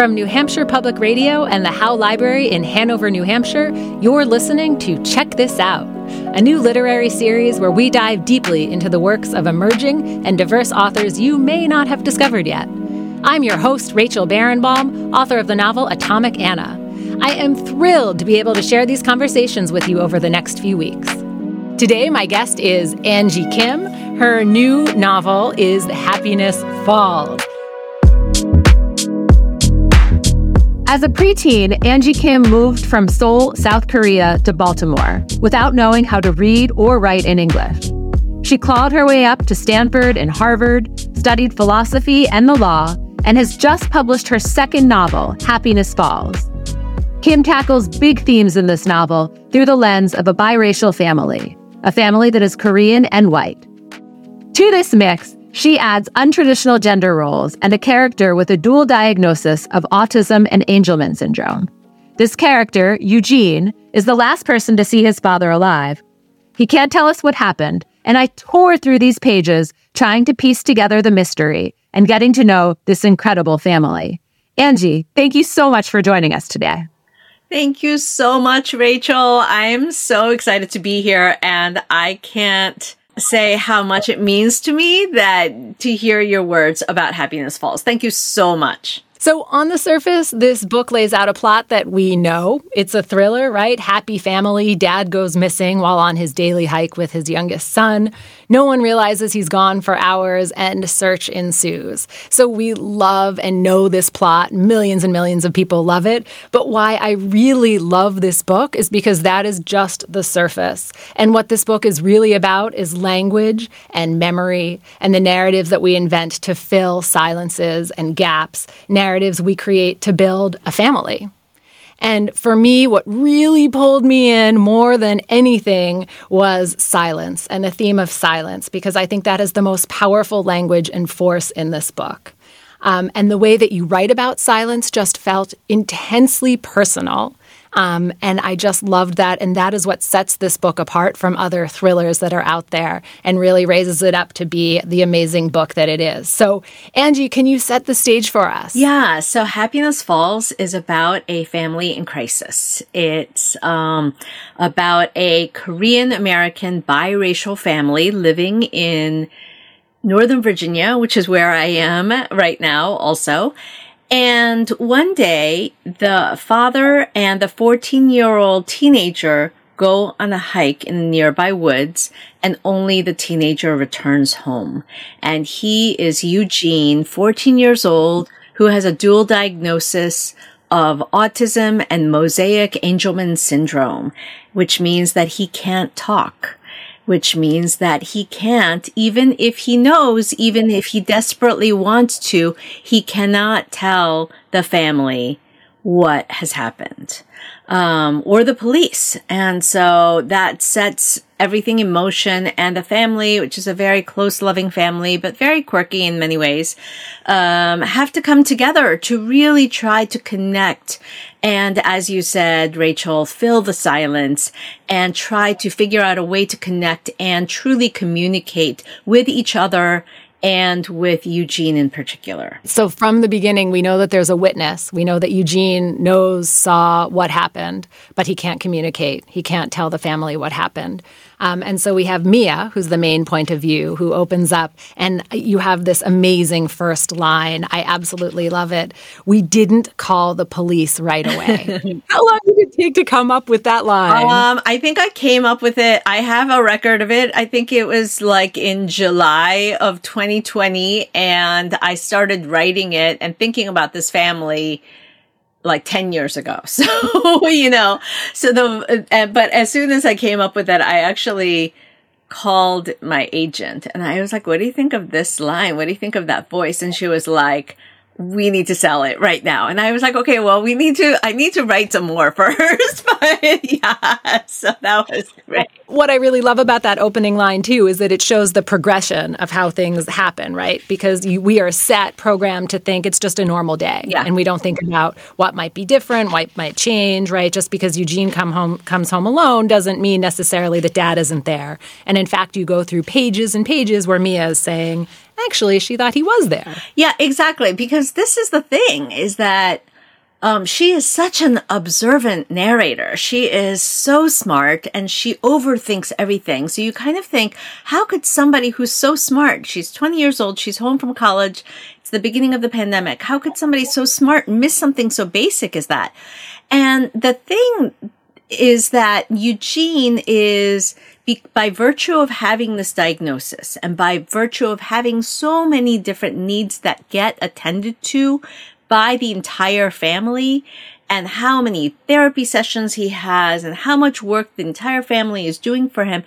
From New Hampshire Public Radio and the Howe Library in Hanover, New Hampshire, you're listening to Check This Out, a new literary series where we dive deeply into the works of emerging and diverse authors you may not have discovered yet. I'm your host, Rachel Barenbaum, author of the novel Atomic Anna. I am thrilled to be able to share these conversations with you over the next few weeks. Today, my guest is Angie Kim. Her new novel is Happiness Falls. As a preteen, Angie Kim moved from Seoul, South Korea to Baltimore without knowing how to read or write in English. She clawed her way up to Stanford and Harvard, studied philosophy and the law, and has just published her second novel, Happiness Falls. Kim tackles big themes in this novel through the lens of a biracial family, a family that is Korean and white. To this mix, she adds untraditional gender roles and a character with a dual diagnosis of autism and Angelman syndrome. This character, Eugene, is the last person to see his father alive. He can't tell us what happened, and I tore through these pages trying to piece together the mystery and getting to know this incredible family. Angie, thank you so much for joining us today. Thank you so much, Rachel. I'm so excited to be here, and I can't say how much it means to me that to hear your words about Happiness Falls. Thank you so much. So, on the surface, this book lays out a plot that we know. It's a thriller, right? Happy family. Dad goes missing while on his daily hike with his youngest son. No one realizes he's gone for hours, and search ensues. So, we love and know this plot. Millions and millions of people love it. But why I really love this book is because that is just the surface. And what this book is really about is language and memory and the narratives that we invent to fill silences and gaps. Narratives narratives we create to build a family. And for me, what really pulled me in more than anything was silence and the theme of silence, because I think that is the most powerful language and force in this book. Um, and the way that you write about silence just felt intensely personal um, and I just loved that. And that is what sets this book apart from other thrillers that are out there and really raises it up to be the amazing book that it is. So, Angie, can you set the stage for us? Yeah. So, Happiness Falls is about a family in crisis. It's um, about a Korean American biracial family living in Northern Virginia, which is where I am right now also. And one day, the father and the 14 year old teenager go on a hike in the nearby woods and only the teenager returns home. And he is Eugene, 14 years old, who has a dual diagnosis of autism and mosaic Angelman syndrome, which means that he can't talk which means that he can't, even if he knows, even if he desperately wants to, he cannot tell the family what has happened. Um, or the police. And so that sets everything in motion and the family, which is a very close, loving family, but very quirky in many ways, um, have to come together to really try to connect. And as you said, Rachel, fill the silence and try to figure out a way to connect and truly communicate with each other and with Eugene in particular. So from the beginning, we know that there's a witness. We know that Eugene knows, saw what happened, but he can't communicate. He can't tell the family what happened. Um, and so we have Mia, who's the main point of view, who opens up, and you have this amazing first line. I absolutely love it. We didn't call the police right away. How long did it take to come up with that line? Um, I think I came up with it. I have a record of it. I think it was like in July of 2020, and I started writing it and thinking about this family like 10 years ago. So, you know, so the, uh, but as soon as I came up with that, I actually called my agent and I was like, what do you think of this line? What do you think of that voice? And she was like, we need to sell it right now. And I was like, okay, well, we need to, I need to write some more first. but yeah, so that was great. What I really love about that opening line too is that it shows the progression of how things happen, right? Because you, we are set, programmed to think it's just a normal day. Yeah. And we don't think about what might be different, what might change, right? Just because Eugene come home, comes home alone doesn't mean necessarily that dad isn't there. And in fact, you go through pages and pages where Mia is saying, actually she thought he was there. Yeah, exactly. Because this is the thing is that um, she is such an observant narrator. She is so smart and she overthinks everything. So you kind of think, how could somebody who's so smart, she's 20 years old, she's home from college, it's the beginning of the pandemic, how could somebody so smart miss something so basic as that? And the thing is that Eugene is, by virtue of having this diagnosis and by virtue of having so many different needs that get attended to by the entire family and how many therapy sessions he has and how much work the entire family is doing for him.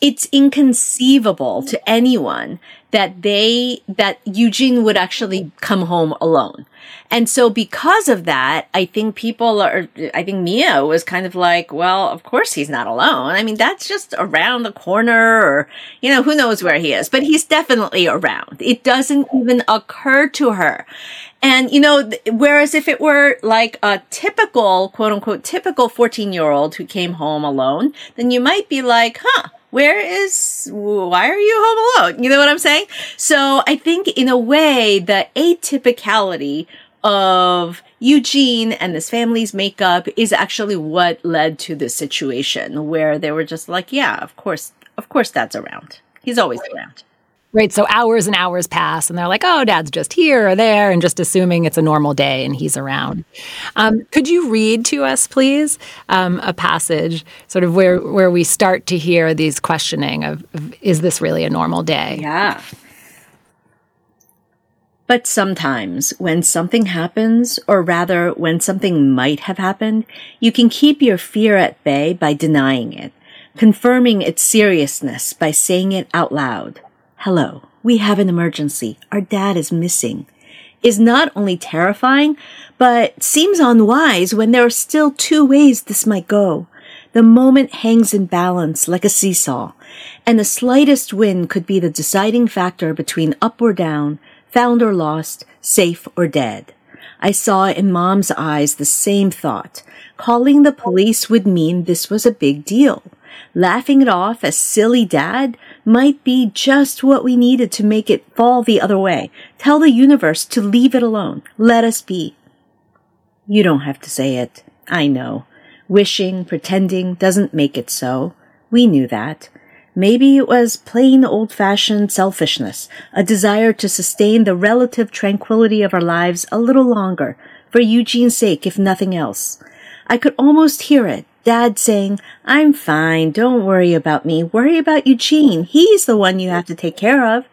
It's inconceivable to anyone that they, that Eugene would actually come home alone. And so because of that, I think people are, I think Mia was kind of like, well, of course he's not alone. I mean, that's just around the corner or, you know, who knows where he is, but he's definitely around. It doesn't even occur to her. And, you know, whereas if it were like a typical, quote unquote, typical 14 year old who came home alone, then you might be like, huh, where is, why are you home alone? You know what I'm saying? So I think in a way, the atypicality of Eugene and this family's makeup is actually what led to this situation where they were just like, yeah, of course, of course that's around. He's always around. Right. So hours and hours pass, and they're like, oh, dad's just here or there, and just assuming it's a normal day and he's around. Um, could you read to us, please, um, a passage sort of where, where we start to hear these questioning of, of is this really a normal day? Yeah. But sometimes when something happens, or rather when something might have happened, you can keep your fear at bay by denying it, confirming its seriousness by saying it out loud. Hello, we have an emergency. Our dad is missing. Is not only terrifying, but seems unwise when there are still two ways this might go. The moment hangs in balance like a seesaw, and the slightest wind could be the deciding factor between up or down, found or lost, safe or dead. I saw in mom's eyes the same thought. Calling the police would mean this was a big deal. Laughing it off as silly dad might be just what we needed to make it fall the other way. Tell the universe to leave it alone. Let us be. You don't have to say it. I know. Wishing, pretending doesn't make it so. We knew that. Maybe it was plain old fashioned selfishness, a desire to sustain the relative tranquility of our lives a little longer, for Eugene's sake, if nothing else. I could almost hear it, Dad saying, I'm fine, don't worry about me, worry about Eugene, he's the one you have to take care of.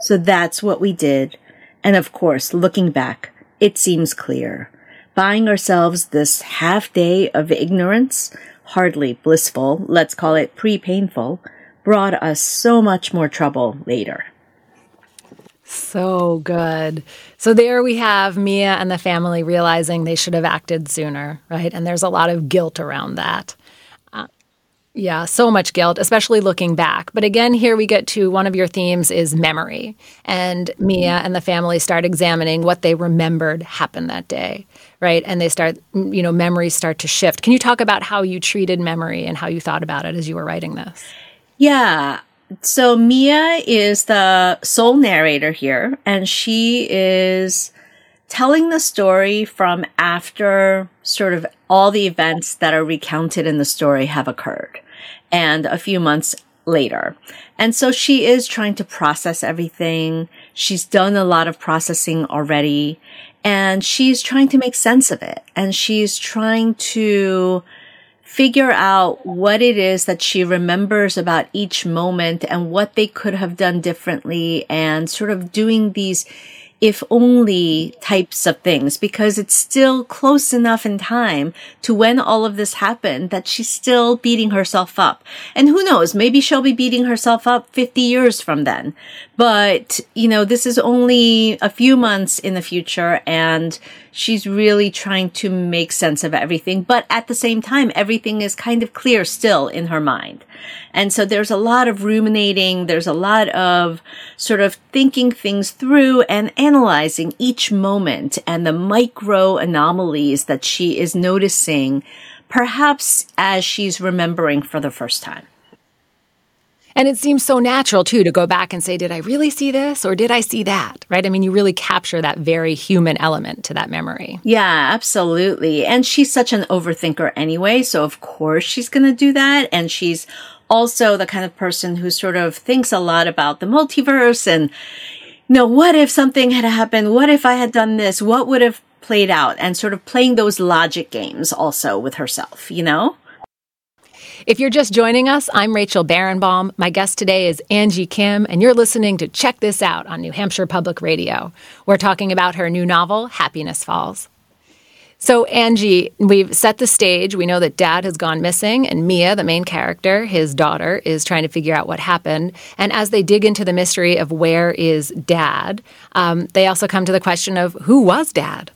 So that's what we did. And of course, looking back, it seems clear. Buying ourselves this half day of ignorance, hardly blissful, let's call it pre-painful, brought us so much more trouble later. So good. So there we have Mia and the family realizing they should have acted sooner, right? And there's a lot of guilt around that. Uh, yeah, so much guilt, especially looking back. But again, here we get to one of your themes is memory. And Mia and the family start examining what they remembered happened that day, right? And they start, you know, memories start to shift. Can you talk about how you treated memory and how you thought about it as you were writing this? Yeah, so Mia is the sole narrator here, and she is telling the story from after sort of all the events that are recounted in the story have occurred and a few months later. And so she is trying to process everything. She's done a lot of processing already and she's trying to make sense of it and she's trying to figure out what it is that she remembers about each moment and what they could have done differently and sort of doing these if only types of things because it's still close enough in time to when all of this happened that she's still beating herself up. And who knows, maybe she'll be beating herself up 50 years from then. But, you know, this is only a few months in the future and she's really trying to make sense of everything. But at the same time, everything is kind of clear still in her mind. And so there's a lot of ruminating. There's a lot of sort of thinking things through and analyzing each moment and the micro anomalies that she is noticing, perhaps as she's remembering for the first time. And it seems so natural, too, to go back and say, did I really see this or did I see that? Right? I mean, you really capture that very human element to that memory. Yeah, absolutely. And she's such an overthinker anyway. So, of course, she's going to do that. And she's also the kind of person who sort of thinks a lot about the multiverse and, you know, what if something had happened? What if I had done this? What would have played out? And sort of playing those logic games also with herself, you know? If you're just joining us, I'm Rachel Barenbaum. My guest today is Angie Kim, and you're listening to Check This Out on New Hampshire Public Radio. We're talking about her new novel, Happiness Falls. So, Angie, we've set the stage. We know that dad has gone missing, and Mia, the main character, his daughter, is trying to figure out what happened. And as they dig into the mystery of where is dad, um, they also come to the question of who was dad?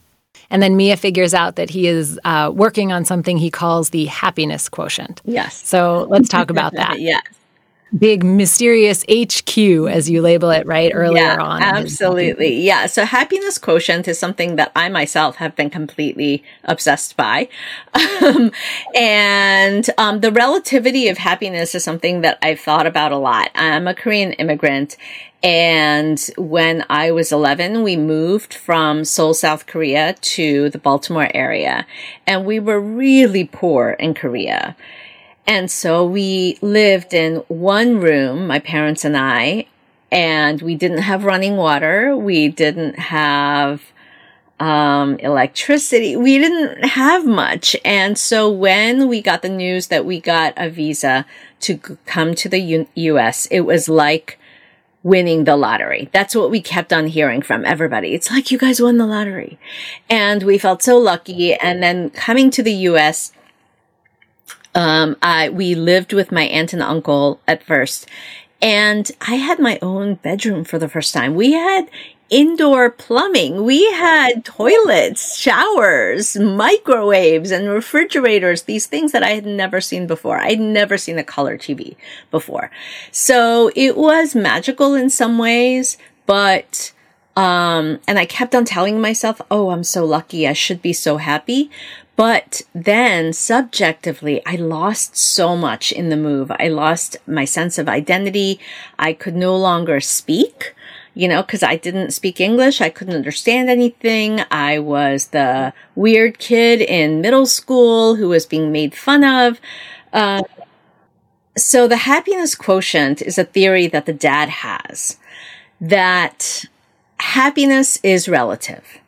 And then Mia figures out that he is uh, working on something he calls the happiness quotient. Yes. So let's talk about that. yes. Big mysterious HQ, as you label it, right? Earlier yeah, on. Absolutely. Yeah. So happiness quotient is something that I myself have been completely obsessed by. Um, and um, the relativity of happiness is something that I've thought about a lot. I'm a Korean immigrant and when I was 11, we moved from Seoul, South Korea to the Baltimore area. And we were really poor in Korea. And so we lived in one room, my parents and I, and we didn't have running water. We didn't have um, electricity. We didn't have much. And so when we got the news that we got a visa to come to the U- US, it was like winning the lottery. That's what we kept on hearing from everybody. It's like you guys won the lottery. And we felt so lucky. And then coming to the US, um, I, we lived with my aunt and uncle at first. And I had my own bedroom for the first time. We had indoor plumbing. We had toilets, showers, microwaves, and refrigerators, these things that I had never seen before. I'd never seen a color TV before. So it was magical in some ways, but um, and I kept on telling myself, oh, I'm so lucky. I should be so happy. But then subjectively, I lost so much in the move. I lost my sense of identity. I could no longer speak you know, because I didn't speak English. I couldn't understand anything. I was the weird kid in middle school who was being made fun of. Uh, so the happiness quotient is a theory that the dad has that happiness is relative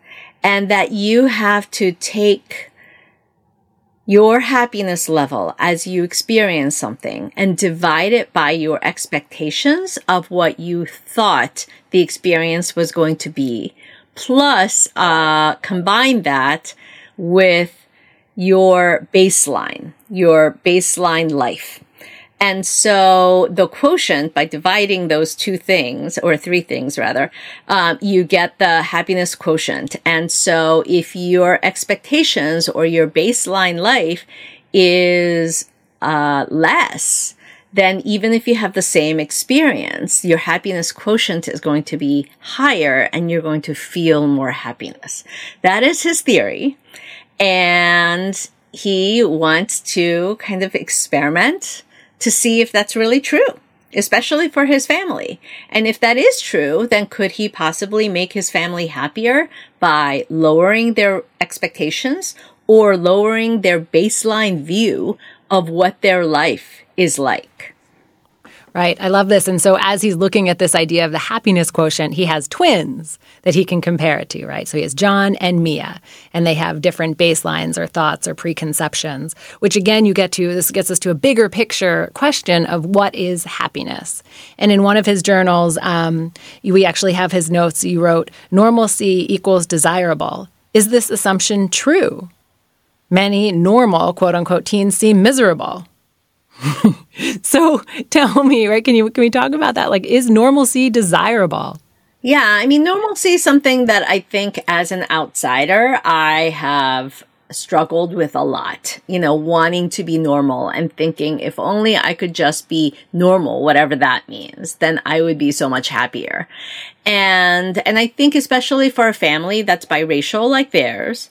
and that you have to take your happiness level as you experience something and divide it by your expectations of what you thought the experience was going to be. Plus, uh, combine that with your baseline, your baseline life. And so the quotient, by dividing those two things, or three things rather, um, you get the happiness quotient. And so if your expectations or your baseline life is uh, less, then even if you have the same experience, your happiness quotient is going to be higher and you're going to feel more happiness. That is his theory. And he wants to kind of experiment to see if that's really true, especially for his family. And if that is true, then could he possibly make his family happier by lowering their expectations or lowering their baseline view of what their life is like? Right. I love this. And so as he's looking at this idea of the happiness quotient, he has twins that he can compare it to, right? So he has John and Mia, and they have different baselines or thoughts or preconceptions, which again, you get to, this gets us to a bigger picture question of what is happiness. And in one of his journals, um, we actually have his notes. You wrote, normalcy equals desirable. Is this assumption true? Many normal, quote unquote, teens seem miserable. so tell me, right? Can you can we talk about that? Like, is normalcy desirable? Yeah, I mean, normalcy is something that I think as an outsider, I have struggled with a lot, you know, wanting to be normal and thinking if only I could just be normal, whatever that means, then I would be so much happier. And, and I think especially for a family that's biracial like theirs,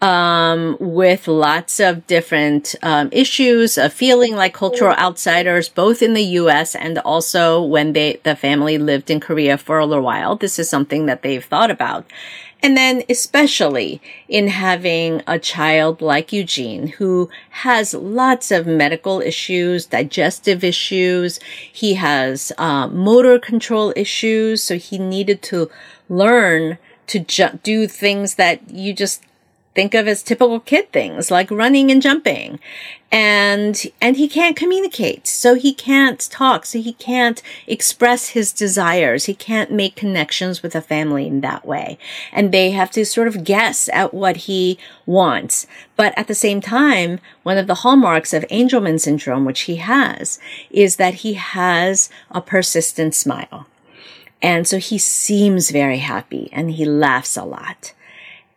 um, with lots of different um, issues of feeling like cultural outsiders, both in the U.S. and also when they the family lived in Korea for a little while. This is something that they've thought about. And then especially in having a child like Eugene who has lots of medical issues, digestive issues. He has uh, motor control issues. So he needed to learn to ju- do things that you just think of as typical kid things like running and jumping. And, and he can't communicate. So he can't talk. So he can't express his desires. He can't make connections with a family in that way. And they have to sort of guess at what he wants. But at the same time, one of the hallmarks of Angelman syndrome, which he has, is that he has a persistent smile. And so he seems very happy and he laughs a lot.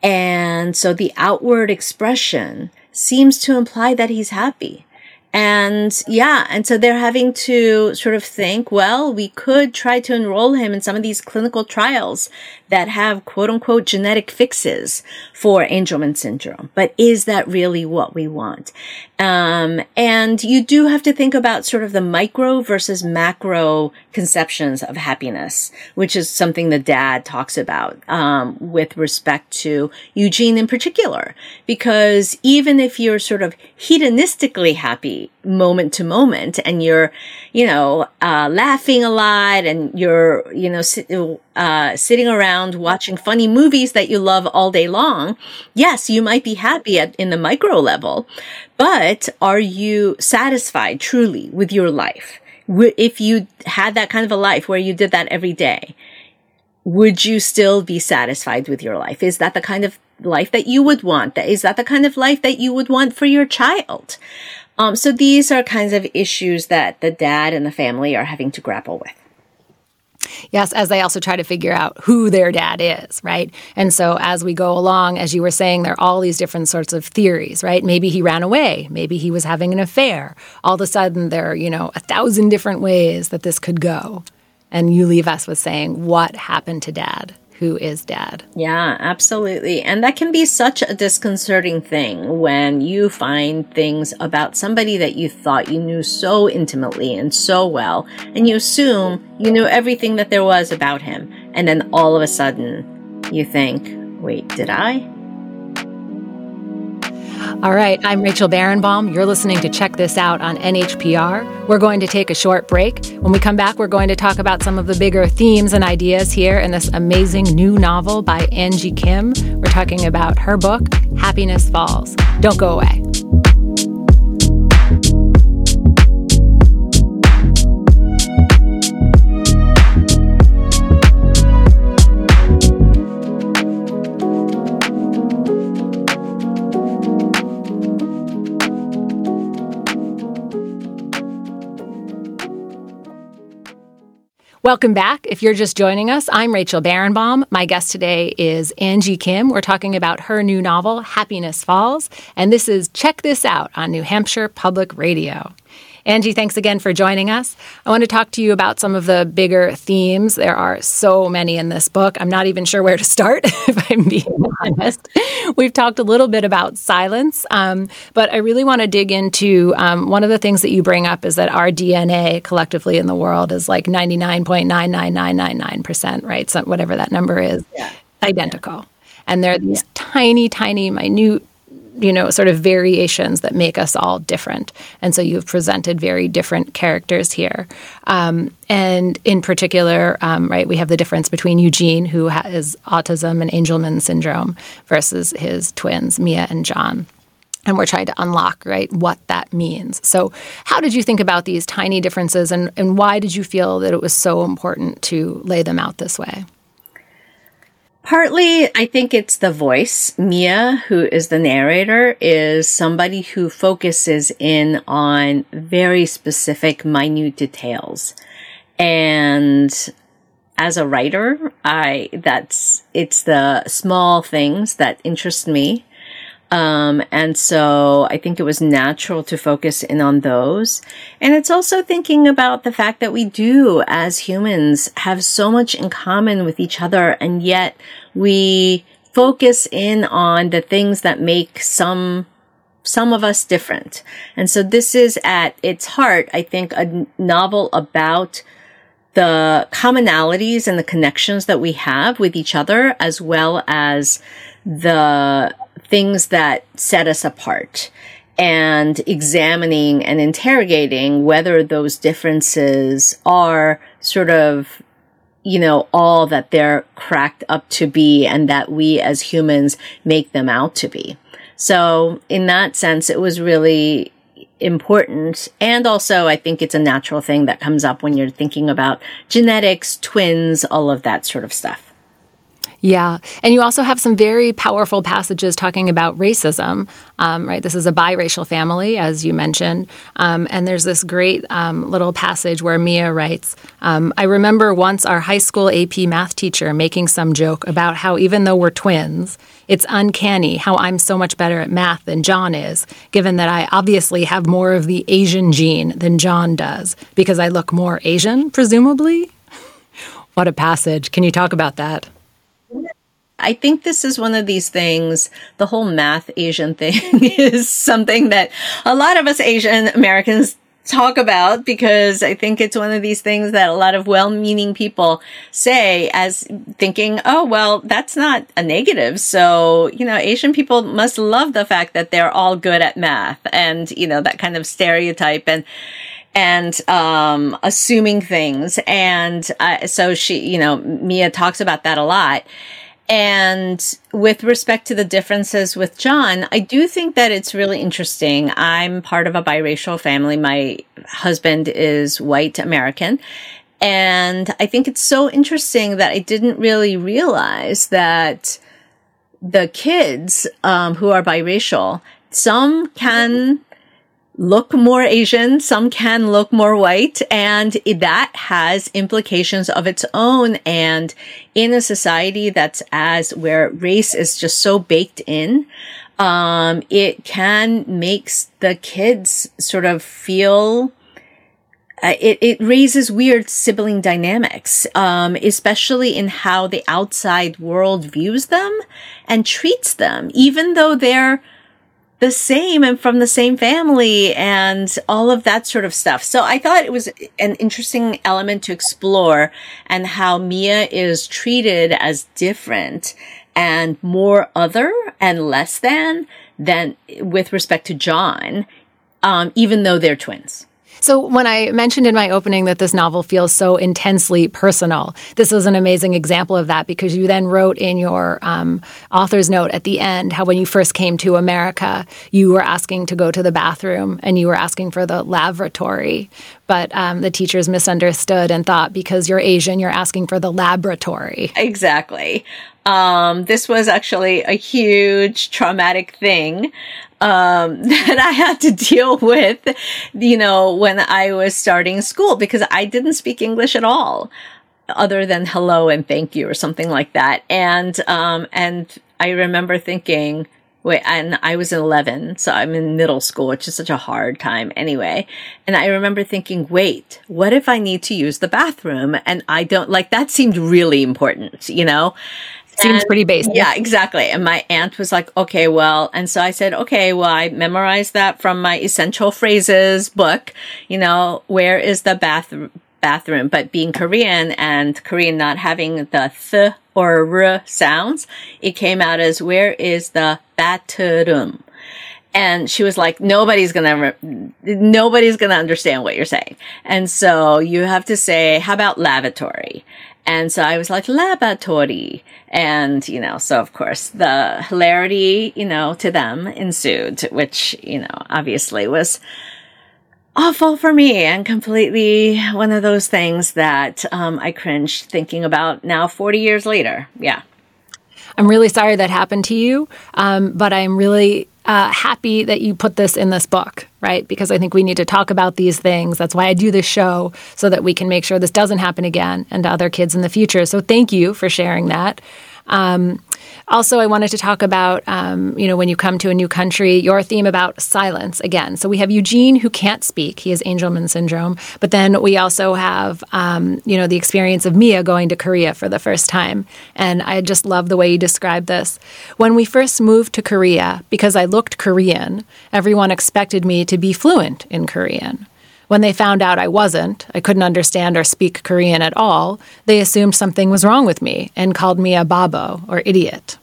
And so the outward expression seems to imply that he's happy. And yeah, and so they're having to sort of think, well, we could try to enroll him in some of these clinical trials that have quote unquote genetic fixes for Angelman syndrome. But is that really what we want? Um, and you do have to think about sort of the micro versus macro conceptions of happiness, which is something the dad talks about, um, with respect to Eugene in particular. Because even if you're sort of hedonistically happy moment to moment and you're, you know, uh, laughing a lot and you're, you know, sit, uh, sitting around watching funny movies that you love all day long, yes, you might be happy at, in the micro level, but are you satisfied truly with your life? If you had that kind of a life where you did that every day, would you still be satisfied with your life? Is that the kind of life that you would want? Is that the kind of life that you would want for your child? Um, so these are kinds of issues that the dad and the family are having to grapple with. Yes, as they also try to figure out who their dad is, right? And so as we go along, as you were saying, there are all these different sorts of theories, right? Maybe he ran away. Maybe he was having an affair. All of a sudden, there are, you know, a thousand different ways that this could go. And you leave us with saying, what happened to dad? Who is dad. Yeah, absolutely. And that can be such a disconcerting thing when you find things about somebody that you thought you knew so intimately and so well, and you assume you knew everything that there was about him. And then all of a sudden you think, wait, did I? All right, I'm Rachel Barenbaum. You're listening to Check This Out on NHPR. We're going to take a short break. When we come back, we're going to talk about some of the bigger themes and ideas here in this amazing new novel by Angie Kim. We're talking about her book, Happiness Falls. Don't go away. Welcome back. If you're just joining us, I'm Rachel Barenbaum. My guest today is Angie Kim. We're talking about her new novel, Happiness Falls, and this is Check This Out on New Hampshire Public Radio. Angie, thanks again for joining us. I want to talk to you about some of the bigger themes. There are so many in this book. I'm not even sure where to start, if I'm being honest. We've talked a little bit about silence, um, but I really want to dig into um, one of the things that you bring up is that our DNA collectively in the world is like 99.99999%, right? So whatever that number is, yeah. identical. And there are these yeah. tiny, tiny, minute you know, sort of variations that make us all different. And so you've presented very different characters here. Um, and in particular, um, right, we have the difference between Eugene, who has autism and Angelman syndrome, versus his twins, Mia and John. And we're trying to unlock, right, what that means. So, how did you think about these tiny differences, and, and why did you feel that it was so important to lay them out this way? Partly, I think it's the voice. Mia, who is the narrator, is somebody who focuses in on very specific, minute details. And as a writer, I, that's, it's the small things that interest me. Um, and so I think it was natural to focus in on those. And it's also thinking about the fact that we do, as humans, have so much in common with each other, and yet we focus in on the things that make some some of us different. And so this is at its heart, I think, a novel about the commonalities and the connections that we have with each other, as well as the things that set us apart and examining and interrogating whether those differences are sort of you know, all that they're cracked up to be and that we as humans make them out to be. So in that sense, it was really important. And also, I think it's a natural thing that comes up when you're thinking about genetics, twins, all of that sort of stuff. Yeah. And you also have some very powerful passages talking about racism, um, right? This is a biracial family, as you mentioned. Um, and there's this great um, little passage where Mia writes um, I remember once our high school AP math teacher making some joke about how even though we're twins, it's uncanny how I'm so much better at math than John is, given that I obviously have more of the Asian gene than John does, because I look more Asian, presumably. what a passage. Can you talk about that? I think this is one of these things, the whole math Asian thing is something that a lot of us Asian Americans talk about because I think it's one of these things that a lot of well-meaning people say as thinking, oh, well, that's not a negative. So, you know, Asian people must love the fact that they're all good at math and, you know, that kind of stereotype and, and um, assuming things. And uh, so she, you know, Mia talks about that a lot. And with respect to the differences with John, I do think that it's really interesting. I'm part of a biracial family. My husband is white American. And I think it's so interesting that I didn't really realize that the kids um, who are biracial, some can look more Asian, some can look more white, and that has implications of its own. And in a society that's as where race is just so baked in, um, it can make the kids sort of feel uh, it, it raises weird sibling dynamics, um, especially in how the outside world views them and treats them, even though they're the same and from the same family and all of that sort of stuff. So I thought it was an interesting element to explore and how Mia is treated as different and more other and less than than with respect to John, um, even though they're twins. So, when I mentioned in my opening that this novel feels so intensely personal, this is an amazing example of that because you then wrote in your um, author's note at the end how when you first came to America, you were asking to go to the bathroom and you were asking for the lavatory. But um, the teachers misunderstood and thought because you're Asian, you're asking for the laboratory. Exactly. Um, this was actually a huge traumatic thing um, that I had to deal with, you know, when I was starting school because I didn't speak English at all other than hello and thank you or something like that. And, um, and I remember thinking, wait, and I was 11, so I'm in middle school, which is such a hard time anyway. And I remember thinking, wait, what if I need to use the bathroom? And I don't like that seemed really important, you know? Seems and, pretty basic. Yeah, exactly. And my aunt was like, okay, well, and so I said, okay, well, I memorized that from my essential phrases book, you know, where is the bathroom? Bathroom, but being Korean and Korean not having the th or r sounds, it came out as where is the bathroom? And she was like, nobody's gonna, nobody's gonna understand what you're saying. And so you have to say, how about lavatory? And so I was like, laboratory. And, you know, so of course the hilarity, you know, to them ensued, which, you know, obviously was awful for me and completely one of those things that um, I cringed thinking about now 40 years later. Yeah. I'm really sorry that happened to you, um, but I'm really uh, happy that you put this in this book, right? Because I think we need to talk about these things. That's why I do this show, so that we can make sure this doesn't happen again and to other kids in the future. So thank you for sharing that. Um, also, I wanted to talk about, um, you know, when you come to a new country, your theme about silence again. So we have Eugene who can't speak; he has Angelman syndrome. But then we also have, um, you know, the experience of Mia going to Korea for the first time, and I just love the way you describe this. When we first moved to Korea, because I looked Korean, everyone expected me to be fluent in Korean. When they found out I wasn't, I couldn't understand or speak Korean at all, they assumed something was wrong with me and called me a babo or idiot.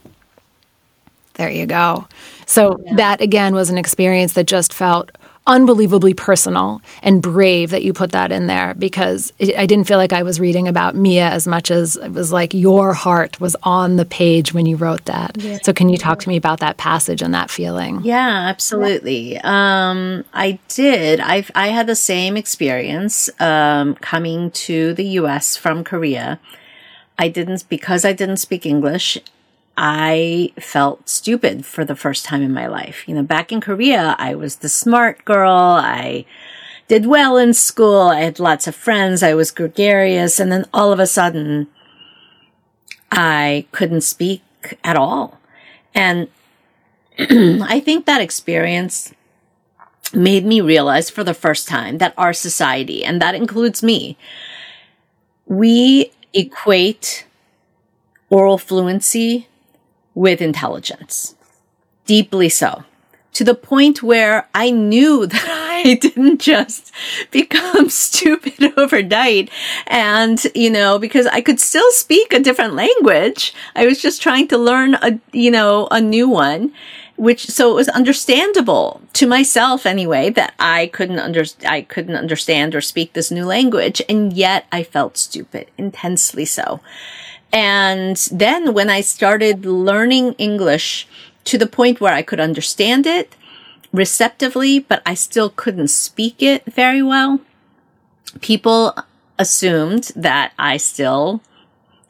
There you go. So, yeah. that again was an experience that just felt unbelievably personal and brave that you put that in there because it, I didn't feel like I was reading about Mia as much as it was like your heart was on the page when you wrote that. Yeah. So, can you talk to me about that passage and that feeling? Yeah, absolutely. Um, I did. I I had the same experience um, coming to the U.S. from Korea. I didn't because I didn't speak English I felt stupid for the first time in my life. You know, back in Korea, I was the smart girl. I did well in school. I had lots of friends. I was gregarious. And then all of a sudden, I couldn't speak at all. And I think that experience made me realize for the first time that our society, and that includes me, we equate oral fluency with intelligence. Deeply so. To the point where I knew that I didn't just become stupid overnight. And, you know, because I could still speak a different language. I was just trying to learn a, you know, a new one which so it was understandable to myself anyway that I couldn't under I couldn't understand or speak this new language and yet I felt stupid intensely so and then when I started learning English to the point where I could understand it receptively, but I still couldn't speak it very well, people assumed that I still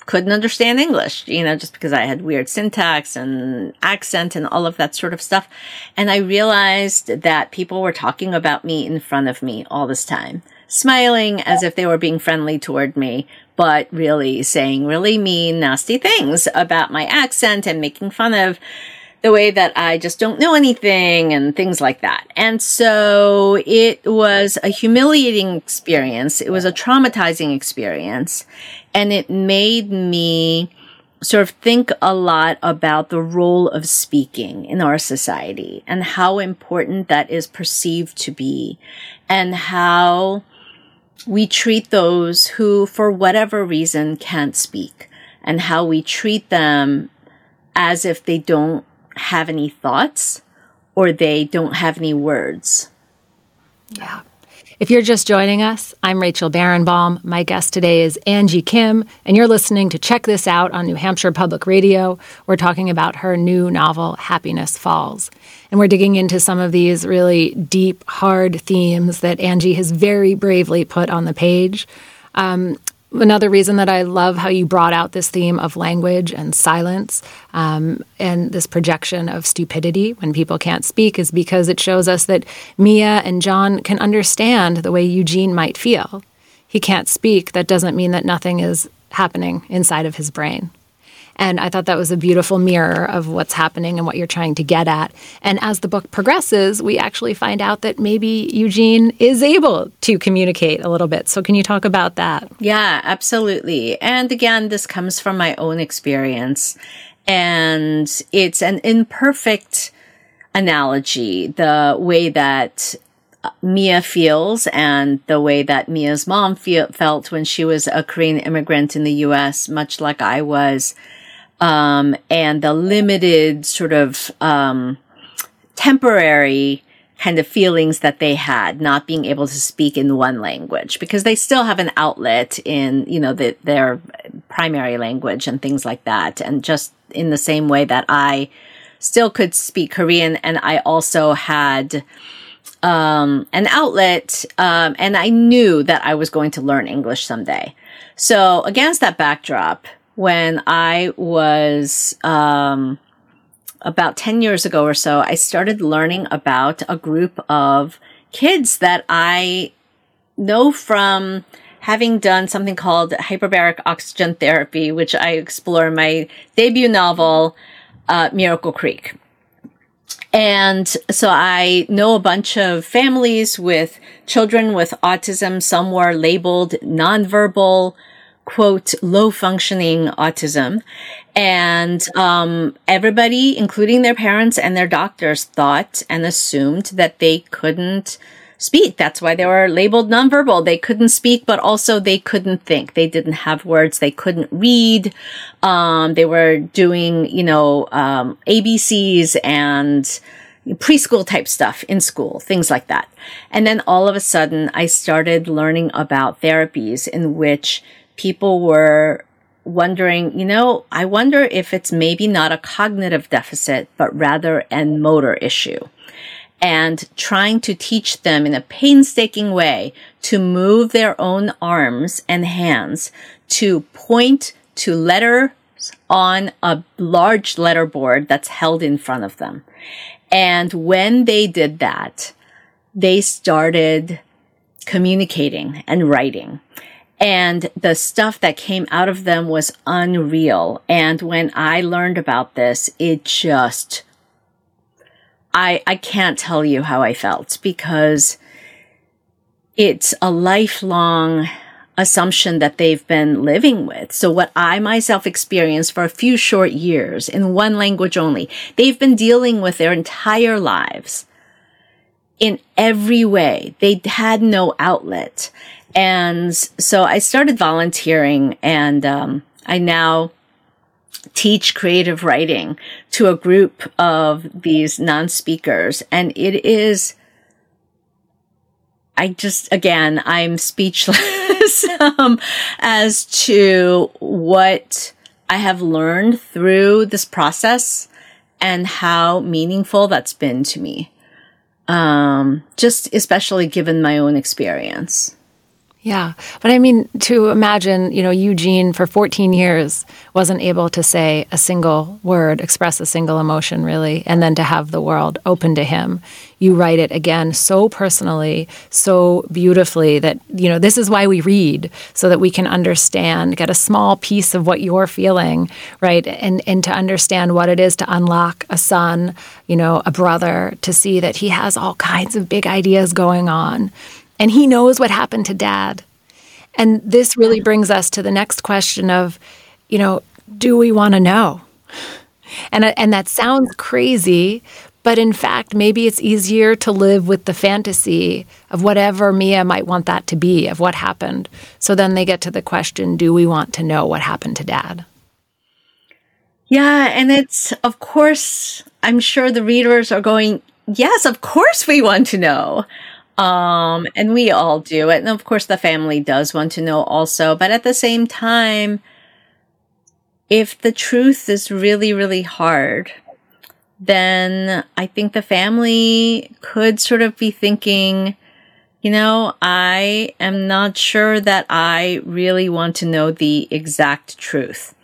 couldn't understand English, you know, just because I had weird syntax and accent and all of that sort of stuff. And I realized that people were talking about me in front of me all this time, smiling as if they were being friendly toward me, but really saying really mean, nasty things about my accent and making fun of the way that I just don't know anything and things like that. And so it was a humiliating experience. It was a traumatizing experience and it made me sort of think a lot about the role of speaking in our society and how important that is perceived to be and how we treat those who, for whatever reason, can't speak and how we treat them as if they don't have any thoughts or they don't have any words. Yeah. If you're just joining us, I'm Rachel Barenbaum. My guest today is Angie Kim, and you're listening to Check This Out on New Hampshire Public Radio. We're talking about her new novel, Happiness Falls. And we're digging into some of these really deep, hard themes that Angie has very bravely put on the page. Um, another reason that I love how you brought out this theme of language and silence um, and this projection of stupidity when people can't speak is because it shows us that Mia and John can understand the way Eugene might feel. He can't speak. That doesn't mean that nothing is happening inside of his brain. And I thought that was a beautiful mirror of what's happening and what you're trying to get at. And as the book progresses, we actually find out that maybe Eugene is able to communicate a little bit. So, can you talk about that? Yeah, absolutely. And again, this comes from my own experience. And it's an imperfect analogy, the way that uh, Mia feels and the way that Mia's mom feel, felt when she was a Korean immigrant in the US, much like I was um, and the limited sort of um, temporary kind of feelings that they had not being able to speak in one language because they still have an outlet in you know the, their primary language and things like that. And just in the same way that i still could speak korean and i also had um, an outlet um, and i knew that i was going to learn english someday. So against that backdrop when I was um, about 10 years ago or so, I started learning about a group of kids that I know from having done something called hyperbaric oxygen therapy, which I explore in my debut novel, uh, Miracle Creek. And so I know a bunch of families with children with autism. Some were labeled nonverbal, quote, low functioning autism. And, um, everybody, including their parents and their doctors thought and assumed that they couldn't speak. That's why they were labeled nonverbal. They couldn't speak, but also they couldn't think. They didn't have words. They couldn't read. Um, they were doing, you know, um, ABCs and preschool type stuff in school, things like that. And then all of a sudden I started learning about therapies in which people were wondering, you know, I wonder if it's maybe not a cognitive deficit, but rather a motor issue. And trying to teach them in a painstaking way to move their own arms and hands to point to letters on a large letterboard that's held in front of them. And when they did that, they started communicating and writing and the stuff that came out of them was unreal. And when I learned about this, it just, I, I can't tell you how I felt because it's a lifelong assumption that they've been living with. So what I myself experienced for a few short years in one language only, they've been dealing with their entire lives in every way. They had no outlet. And so I started volunteering and, um, I now teach creative writing to a group of these non-speakers. And it is, I just, again, I'm speechless, um, as to what I have learned through this process and how meaningful that's been to me. Um, just especially given my own experience. Yeah. But I mean, to imagine, you know, Eugene for 14 years wasn't able to say a single word, express a single emotion, really, and then to have the world open to him. You write it again so personally, so beautifully that, you know, this is why we read, so that we can understand, get a small piece of what you're feeling, right? And, and to understand what it is to unlock a son, you know, a brother, to see that he has all kinds of big ideas going on and he knows what happened to dad. And this really brings us to the next question of, you know, do we want to know? And uh, and that sounds crazy, but in fact, maybe it's easier to live with the fantasy of whatever Mia might want that to be, of what happened. So then they get to the question, do we want to know what happened to dad? Yeah, and it's of course, I'm sure the readers are going, yes, of course we want to know. Um, and we all do it. And of course, the family does want to know also. But at the same time, if the truth is really, really hard, then I think the family could sort of be thinking, you know, I am not sure that I really want to know the exact truth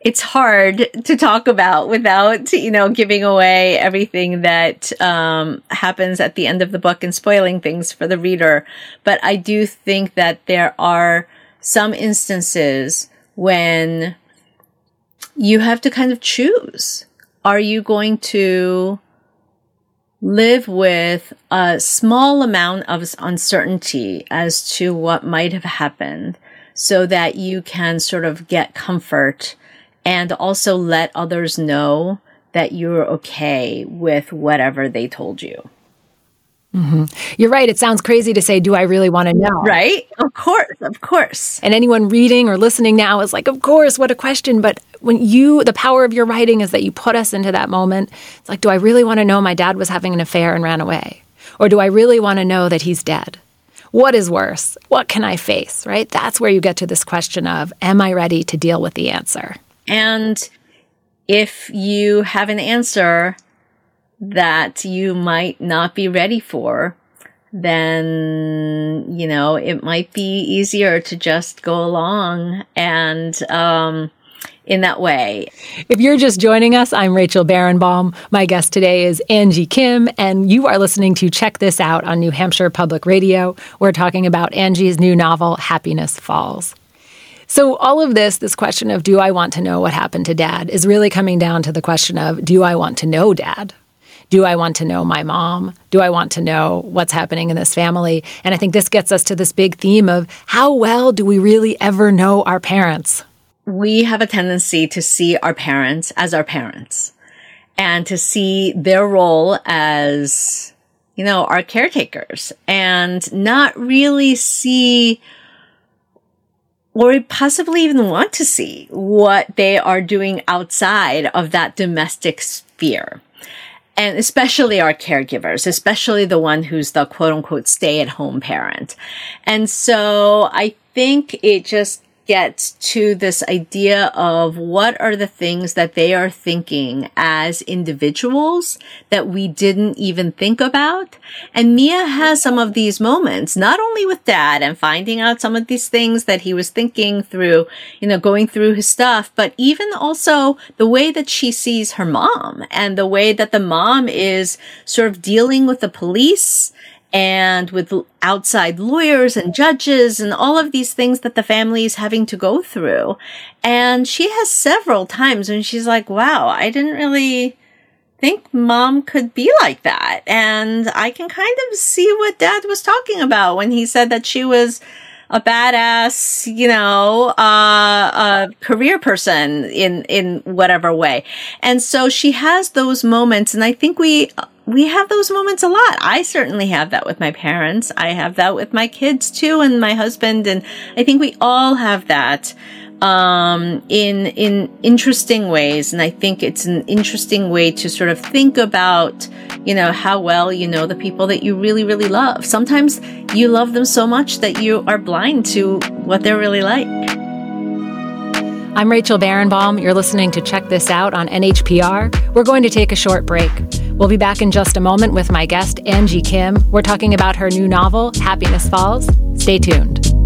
it's hard to talk about without, you know, giving away everything that um, happens at the end of the book and spoiling things for the reader. But I do think that there are some instances when you have to kind of choose. Are you going to live with a small amount of uncertainty as to what might have happened so that you can sort of get comfort and also let others know that you're okay with whatever they told you. Mm-hmm. You're right. It sounds crazy to say, Do I really want to know? Right? Of course. Of course. And anyone reading or listening now is like, Of course, what a question. But when you, the power of your writing is that you put us into that moment. It's like, Do I really want to know my dad was having an affair and ran away? Or do I really want to know that he's dead? What is worse? What can I face? Right? That's where you get to this question of, Am I ready to deal with the answer? And if you have an answer that you might not be ready for, then, you know, it might be easier to just go along and, um, in that way. If you're just joining us, I'm Rachel Barenbaum. My guest today is Angie Kim, and you are listening to Check This Out on New Hampshire Public Radio. We're talking about Angie's new novel, Happiness Falls. So, all of this, this question of do I want to know what happened to dad, is really coming down to the question of do I want to know dad? Do I want to know my mom? Do I want to know what's happening in this family? And I think this gets us to this big theme of how well do we really ever know our parents? We have a tendency to see our parents as our parents and to see their role as, you know, our caretakers and not really see or possibly even want to see what they are doing outside of that domestic sphere. And especially our caregivers, especially the one who's the quote unquote stay at home parent. And so I think it just gets to this idea of what are the things that they are thinking as individuals that we didn't even think about. And Mia has some of these moments, not only with dad and finding out some of these things that he was thinking through, you know, going through his stuff, but even also the way that she sees her mom and the way that the mom is sort of dealing with the police and with outside lawyers and judges and all of these things that the family is having to go through. And she has several times when she's like, wow, I didn't really think mom could be like that. And I can kind of see what dad was talking about when he said that she was a badass, you know, uh, a career person in, in whatever way. And so she has those moments. And I think we, we have those moments a lot. I certainly have that with my parents. I have that with my kids too and my husband. And I think we all have that, um, in, in interesting ways. And I think it's an interesting way to sort of think about, you know, how well you know the people that you really, really love. Sometimes you love them so much that you are blind to what they're really like. I'm Rachel Barenbaum. You're listening to Check This Out on NHPR. We're going to take a short break. We'll be back in just a moment with my guest, Angie Kim. We're talking about her new novel, Happiness Falls. Stay tuned.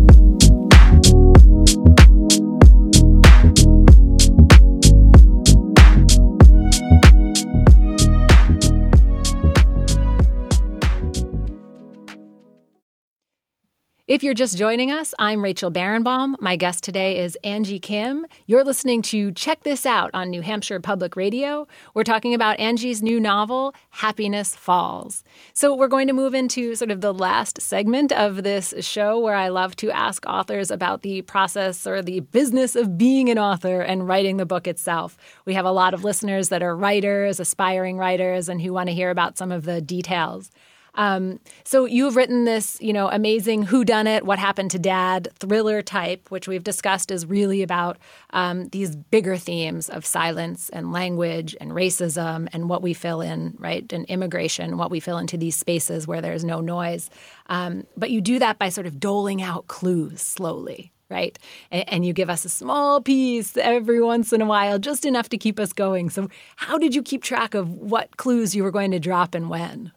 If you're just joining us, I'm Rachel Barenbaum. My guest today is Angie Kim. You're listening to Check This Out on New Hampshire Public Radio. We're talking about Angie's new novel, Happiness Falls. So, we're going to move into sort of the last segment of this show where I love to ask authors about the process or the business of being an author and writing the book itself. We have a lot of listeners that are writers, aspiring writers, and who want to hear about some of the details. Um, so you've written this, you know, amazing who done it, what happened to dad thriller type, which we've discussed is really about um, these bigger themes of silence and language and racism and what we fill in, right, and immigration, what we fill into these spaces where there's no noise. Um, but you do that by sort of doling out clues slowly, right? And, and, you give us a small piece every once in a while, just enough to keep us going. So, how did you keep track of what clues you were going to drop and when?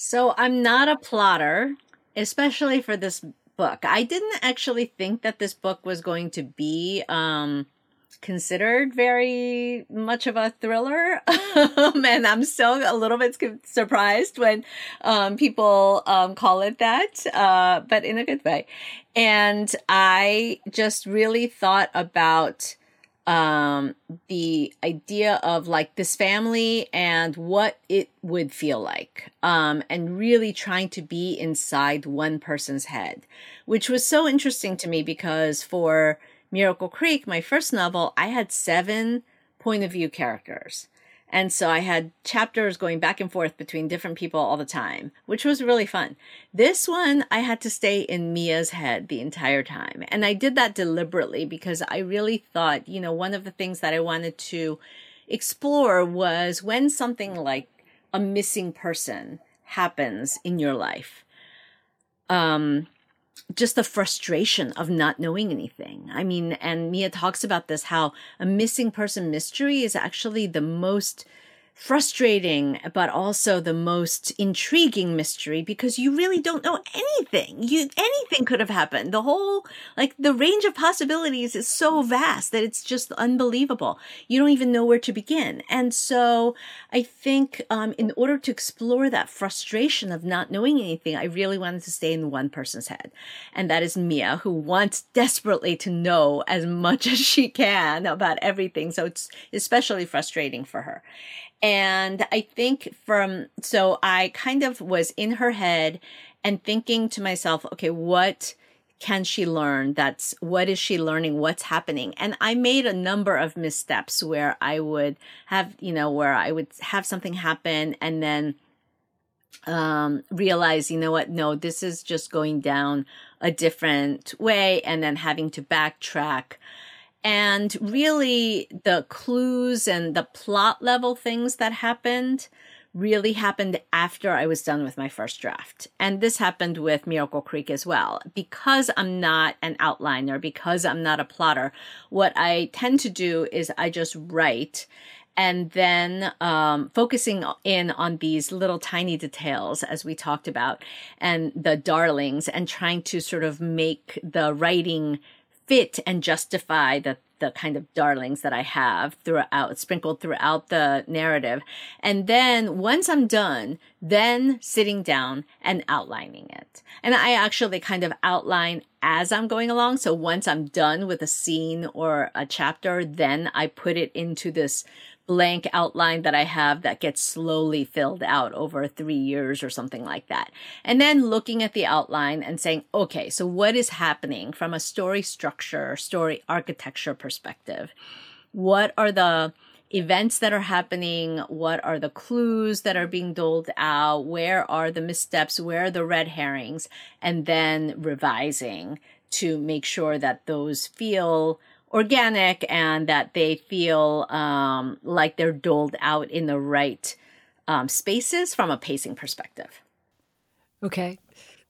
So I'm not a plotter, especially for this book. I didn't actually think that this book was going to be um, considered very much of a thriller. and I'm still a little bit surprised when um, people um, call it that, uh, but in a good way. And I just really thought about um, the idea of like this family and what it would feel like, um, and really trying to be inside one person's head, which was so interesting to me because for Miracle Creek, my first novel, I had seven point of view characters. And so I had chapters going back and forth between different people all the time, which was really fun. This one, I had to stay in Mia's head the entire time. And I did that deliberately because I really thought, you know, one of the things that I wanted to explore was when something like a missing person happens in your life. Um, just the frustration of not knowing anything. I mean, and Mia talks about this how a missing person mystery is actually the most frustrating, but also the most intriguing mystery because you really don't know anything. You, anything could have happened. The whole, like the range of possibilities is so vast that it's just unbelievable. You don't even know where to begin. And so I think, um, in order to explore that frustration of not knowing anything, I really wanted to stay in one person's head. And that is Mia, who wants desperately to know as much as she can about everything. So it's especially frustrating for her. And I think from, so I kind of was in her head and thinking to myself, okay, what can she learn? That's what is she learning? What's happening? And I made a number of missteps where I would have, you know, where I would have something happen and then um, realize, you know what? No, this is just going down a different way and then having to backtrack. And really the clues and the plot level things that happened really happened after I was done with my first draft. And this happened with Miracle Creek as well. Because I'm not an outliner, because I'm not a plotter, what I tend to do is I just write and then um, focusing in on these little tiny details as we talked about and the darlings and trying to sort of make the writing fit and justify the the kind of darlings that I have throughout, sprinkled throughout the narrative. And then once I'm done, then sitting down and outlining it. And I actually kind of outline as I'm going along. So once I'm done with a scene or a chapter, then I put it into this blank outline that I have that gets slowly filled out over three years or something like that. And then looking at the outline and saying, okay, so what is happening from a story structure, story architecture perspective? What are the events that are happening? What are the clues that are being doled out? Where are the missteps? Where are the red herrings? And then revising to make sure that those feel organic and that they feel um, like they're doled out in the right um, spaces from a pacing perspective. Okay.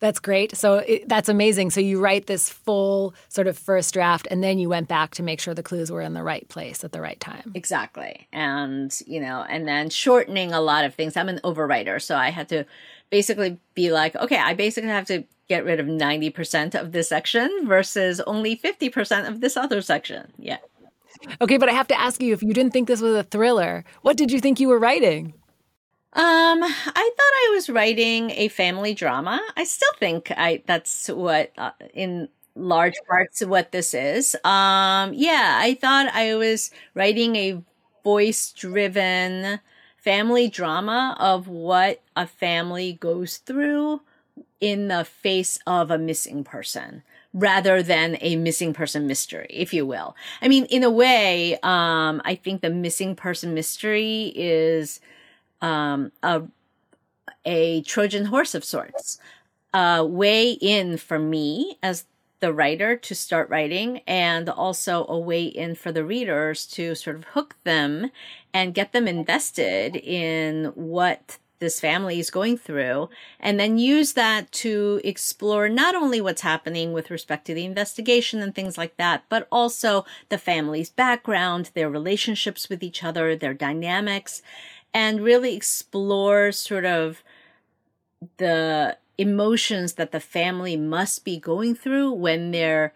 That's great. So it, that's amazing. So you write this full sort of first draft and then you went back to make sure the clues were in the right place at the right time. Exactly. And, you know, and then shortening a lot of things. I'm an overwriter, so I had to basically be like, okay, I basically have to get rid of 90% of this section versus only 50% of this other section. Yeah. Okay, but I have to ask you if you didn't think this was a thriller, what did you think you were writing? Um, I thought I was writing a family drama. I still think I that's what uh, in large parts of what this is. Um, yeah, I thought I was writing a voice driven family drama of what a family goes through in the face of a missing person rather than a missing person mystery, if you will. I mean, in a way, um, I think the missing person mystery is, um, a, a Trojan horse of sorts, a way in for me as the writer to start writing and also a way in for the readers to sort of hook them and get them invested in what this family is going through and then use that to explore not only what's happening with respect to the investigation and things like that, but also the family's background, their relationships with each other, their dynamics, and really explore sort of the emotions that the family must be going through when they're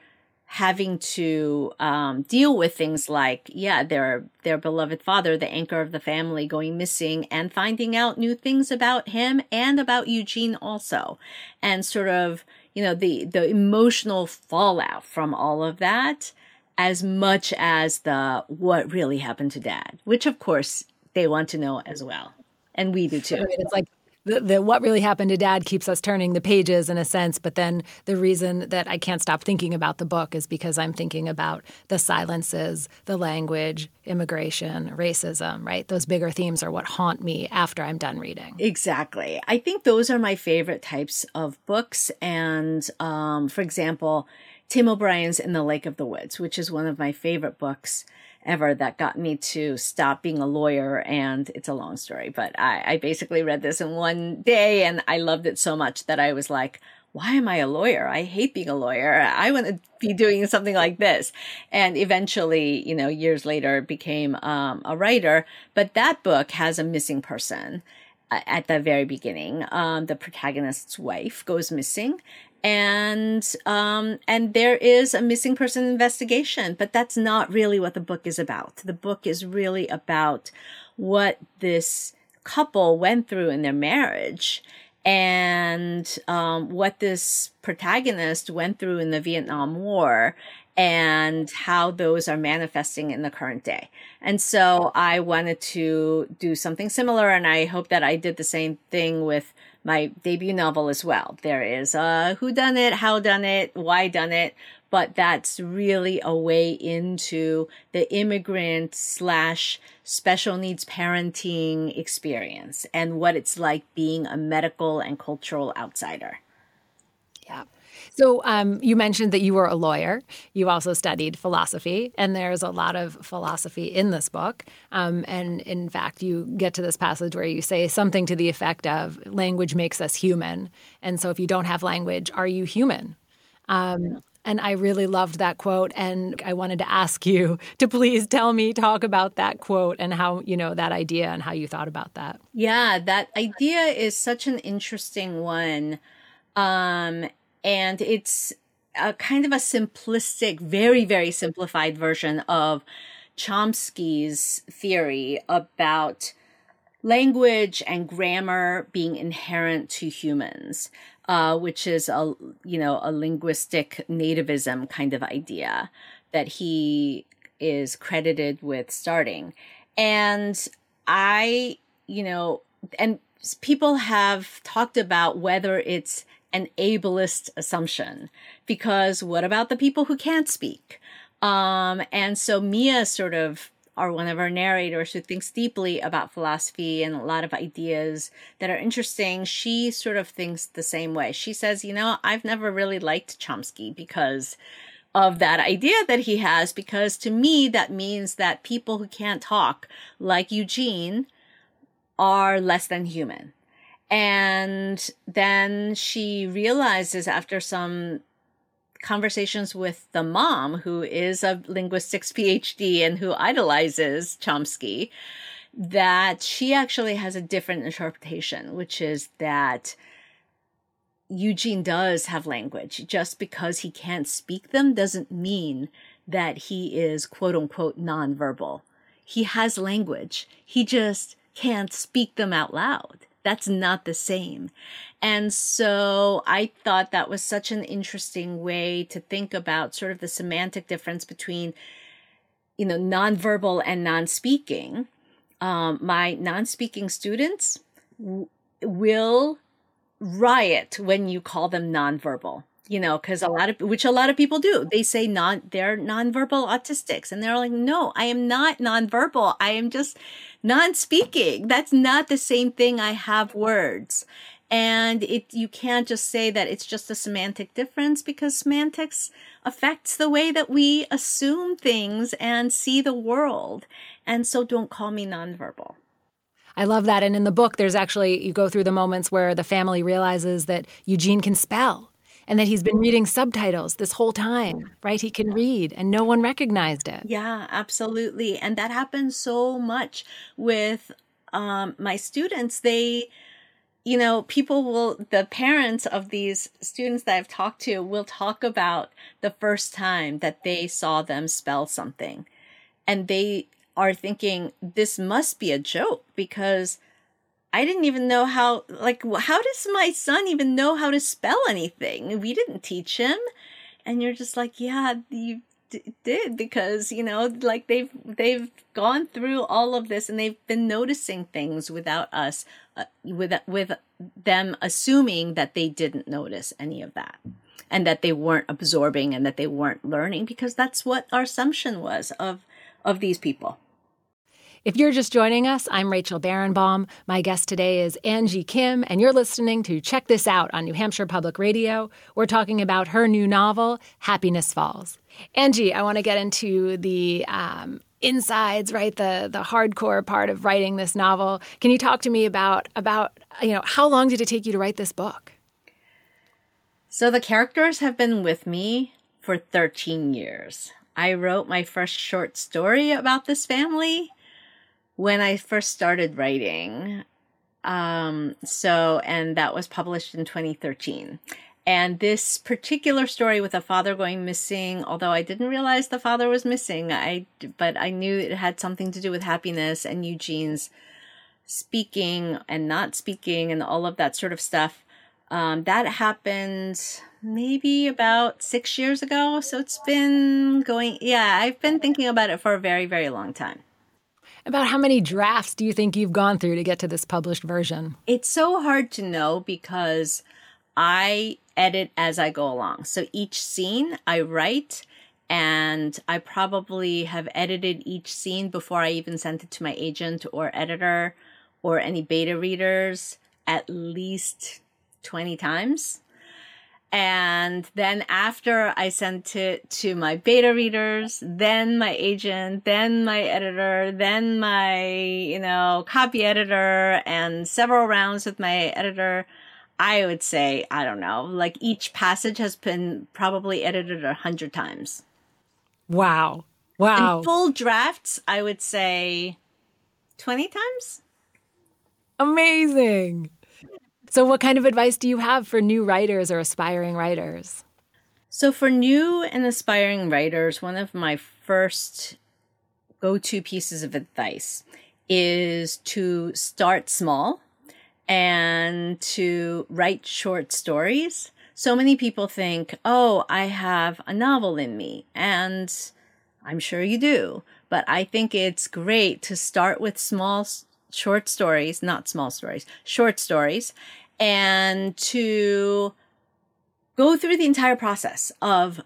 having to um, deal with things like yeah their their beloved father the anchor of the family going missing and finding out new things about him and about Eugene also. And sort of you know the the emotional fallout from all of that as much as the what really happened to dad which of course they want to know as well. And we do too. I mean, it's like the, the what really happened to dad keeps us turning the pages in a sense but then the reason that i can't stop thinking about the book is because i'm thinking about the silences the language immigration racism right? Those bigger themes are what haunt me after i'm done reading. Exactly. I think those are my favorite types of books. And um, for example tim o'brien's in the lake of the woods which is one of my favorite books ever that got me to stop being a lawyer. And it's a long story, but I, I basically read this in one day and I loved it so much that I was like, why am I a lawyer? I hate being a lawyer. I want to be doing something like this. And eventually, you know, years later became um, a writer. But that book has a missing person uh, at the very beginning. Um, the protagonist's wife goes missing and um, and there is a missing person investigation but that's not really what the book is about the book is really about what this couple went through in their marriage and um, what this protagonist went through in the Vietnam War and how those are manifesting in the current day. And so I wanted to do something similar and I hope that I did the same thing with my debut novel as well. There is a who done it, how done it, why done it, but that's really a way into the immigrant slash special needs parenting experience and what it's like being a medical and cultural outsider. Yeah. So um, you mentioned that you were a lawyer. You also studied philosophy, and there's a lot of philosophy in this book. Um, and in fact, you get to this passage where you say something to the effect of language makes us human. And so if you don't have language, are you human? Um, and I really loved that quote. And I wanted to ask you to please tell me, talk about that quote and how, you know, that idea and how you thought about that. Yeah, that idea is such an interesting one. Um, and it's a kind of a simplistic, very, very simplified version of Chomsky's theory about language and grammar being inherent to humans uh, which is a you know a linguistic nativism kind of idea that he is credited with starting, and I you know and people have talked about whether it's an ableist assumption because what about the people who can't speak? Um, and so Mia sort of are one of our narrators who thinks deeply about philosophy and a lot of ideas that are interesting, she sort of thinks the same way. She says, you know, I've never really liked Chomsky because of that idea that he has, because to me, that means that people who can't talk, like Eugene, are less than human. And then she realizes after some conversations with the mom, who is a linguistics PhD and who idolizes Chomsky, that she actually has a different interpretation, which is that Eugene does have language. Just because he can't speak them doesn't mean that he is quote unquote nonverbal. He has language. He just can't speak them out loud. That's not the same. And so I thought that was such an interesting way to think about sort of the semantic difference between, you know, nonverbal and non-speaking. Um, my non-speaking students w- will riot when you call them nonverbal you know, because a lot of, which a lot of people do, they say non, they're nonverbal autistics. And they're like, no, I am not nonverbal. I am just non-speaking. That's not the same thing. I have words. And it, you can't just say that it's just a semantic difference because semantics affects the way that we assume things and see the world. And so don't call me nonverbal. I love that. And in the book, there's actually, you go through the moments where the family realizes that Eugene can spell and that he's been reading subtitles this whole time, right? He can read and no one recognized it. Yeah, absolutely. And that happens so much with um, my students. They, you know, people will, the parents of these students that I've talked to will talk about the first time that they saw them spell something. And they are thinking, this must be a joke because I didn't even know how, like, how does my son even know how to spell anything? We didn't teach him. And you're just like, yeah, you d- did because, you know, like they've, they've gone through all of this and they've been noticing things without us, uh, with, with them assuming that they didn't notice any of that and that they weren't absorbing and that they weren't learning because that's what our assumption was of, of these people. If you're just joining us, I'm Rachel Barenbaum. My guest today is Angie Kim, and you're listening to Check This Out on New Hampshire Public Radio. We're talking about her new novel, Happiness Falls. Angie, I want to get into the um, insides, right? The the hardcore part of writing this novel. Can you talk to me about about you know how long did it take you to write this book? So the characters have been with me for 13 years. I wrote my first short story about this family when I first started writing. Um, so, and that was published in 2013. And this particular story with a father going missing, although I didn't realize the father was missing, I, but I knew it had something to do with happiness and Eugene's speaking and not speaking and all of that sort of stuff. Um, that happened maybe about six years ago. So it's been going, yeah, I've been thinking about it for a very, very long time. About how many drafts do you think you've gone through to get to this published version? It's so hard to know because I edit as I go along. So each scene I write and I probably have edited each scene before I even sent it to my agent or editor or any beta readers at least 20 times. And then after I sent it to my beta readers, then my agent, then my editor, then my, you know, copy editor and several rounds with my editor, I would say, I don't know, like each passage has been probably edited a hundred times. Wow. Wow. And full drafts, I would say 20 times. Amazing. So, what kind of advice do you have for new writers or aspiring writers? So, for new and aspiring writers, one of my first go to pieces of advice is to start small and to write short stories. So many people think, oh, I have a novel in me. And I'm sure you do. But I think it's great to start with small, short stories, not small stories, short stories, and to go through the entire process of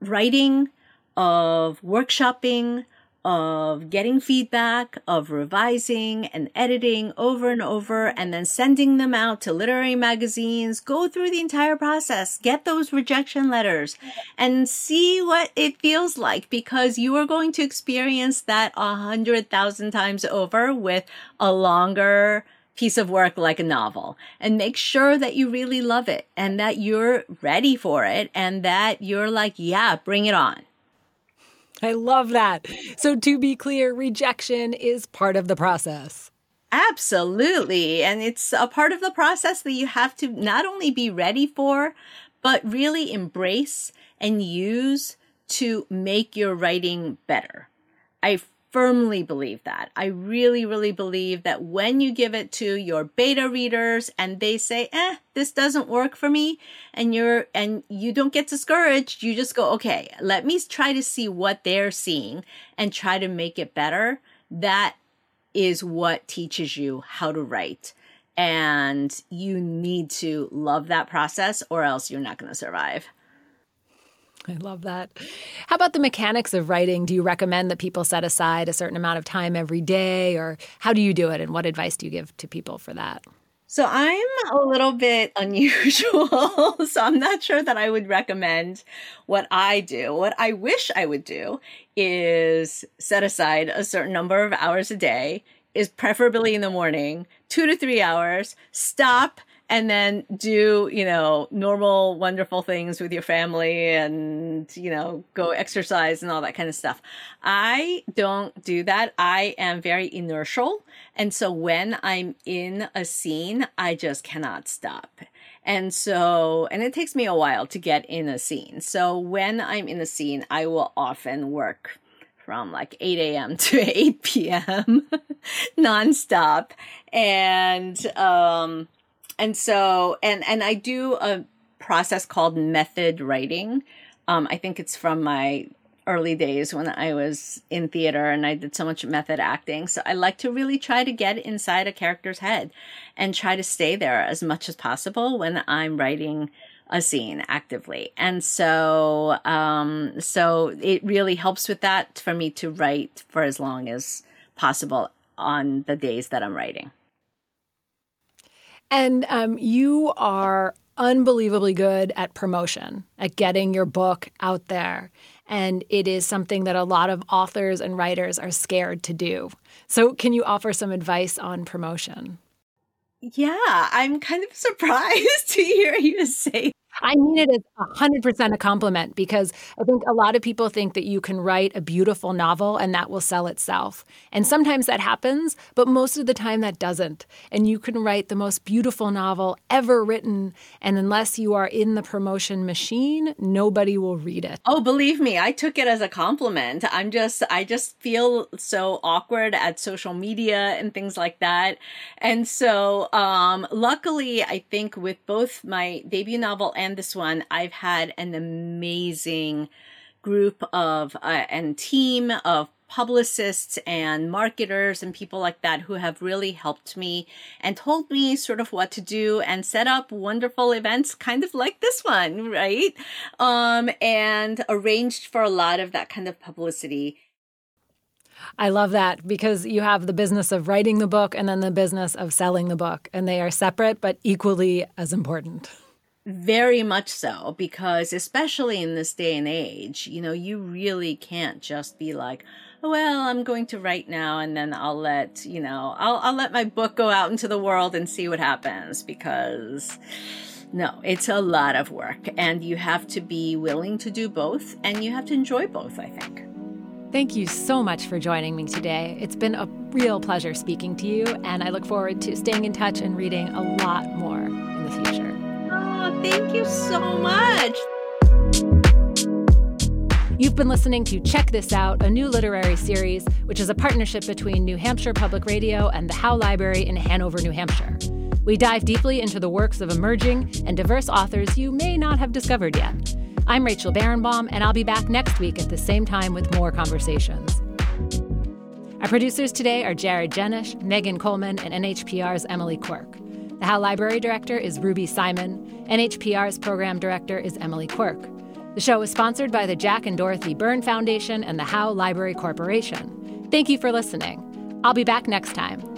writing, of workshopping, of getting feedback, of revising and editing over and over, and then sending them out to literary magazines. Go through the entire process, get those rejection letters, and see what it feels like because you are going to experience that a hundred thousand times over with a longer piece of work like a novel and make sure that you really love it and that you're ready for it and that you're like, yeah, bring it on. I love that. So, to be clear, rejection is part of the process. Absolutely. And it's a part of the process that you have to not only be ready for, but really embrace and use to make your writing better. I firmly believe that. I really, really believe that when you give it to your beta readers and they say, eh, this doesn't work for me, and you're, and you don't get discouraged, you just go, okay, let me try to see what they're seeing and try to make it better. That is what teaches you how to write. And you need to love that process or else you're not going to survive. I love that. How about the mechanics of writing? Do you recommend that people set aside a certain amount of time every day, or how do you do it? And what advice do you give to people for that? So I'm a little bit unusual. so I'm not sure that I would recommend what I do. What I wish I would do is set aside a certain number of hours a day, is preferably in the morning, two to three hours, stop and then do, you know, normal, wonderful things with your family and, you know, go exercise and all that kind of stuff. I don't do that. I am very inertial. And so when I'm in a scene, I just cannot stop. And so, and it takes me a while to get in a scene. So when I'm in a scene, I will often work from like 8 a.m. to 8 p.m. nonstop. And, um, and so, and, and I do a process called method writing. Um, I think it's from my early days when I was in theater and I did so much method acting. So I like to really try to get inside a character's head and try to stay there as much as possible when I'm writing a scene actively. And so, um, so it really helps with that for me to write for as long as possible on the days that I'm writing. And um, you are unbelievably good at promotion, at getting your book out there. And it is something that a lot of authors and writers are scared to do. So, can you offer some advice on promotion? Yeah, I'm kind of surprised to hear you say I mean it as 100% a compliment because I think a lot of people think that you can write a beautiful novel and that will sell itself. And sometimes that happens, but most of the time that doesn't. And you can write the most beautiful novel ever written, and unless you are in the promotion machine, nobody will read it. Oh, believe me, I took it as a compliment. I'm just, I just feel so awkward at social media and things like that. And so, um, luckily, I think with both my debut novel and this one, I've had an amazing group of uh, and team of publicists and marketers and people like that who have really helped me and told me sort of what to do and set up wonderful events kind of like this one, right? Um, and arranged for a lot of that kind of publicity. I love that because you have the business of writing the book and then the business of selling the book, and they are separate but equally as important. Very much so, because especially in this day and age, you know, you really can't just be like, well, I'm going to write now and then I'll let, you know, I'll, I'll let my book go out into the world and see what happens because no, it's a lot of work and you have to be willing to do both and you have to enjoy both, I think. Thank you so much for joining me today. It's been a real pleasure speaking to you, and I look forward to staying in touch and reading a lot more in the future. Thank you so much. You've been listening to Check This Out, a new literary series, which is a partnership between New Hampshire Public Radio and the Howe Library in Hanover, New Hampshire. We dive deeply into the works of emerging and diverse authors you may not have discovered yet. I'm Rachel Barenbaum, and I'll be back next week at the same time with more conversations. Our producers today are Jared Jenish, Megan Coleman, and NHPR's Emily Quirk. The Howe Library Director is Ruby Simon. NHPR's Program Director is Emily Quirk. The show is sponsored by the Jack and Dorothy Byrne Foundation and the Howe Library Corporation. Thank you for listening. I'll be back next time.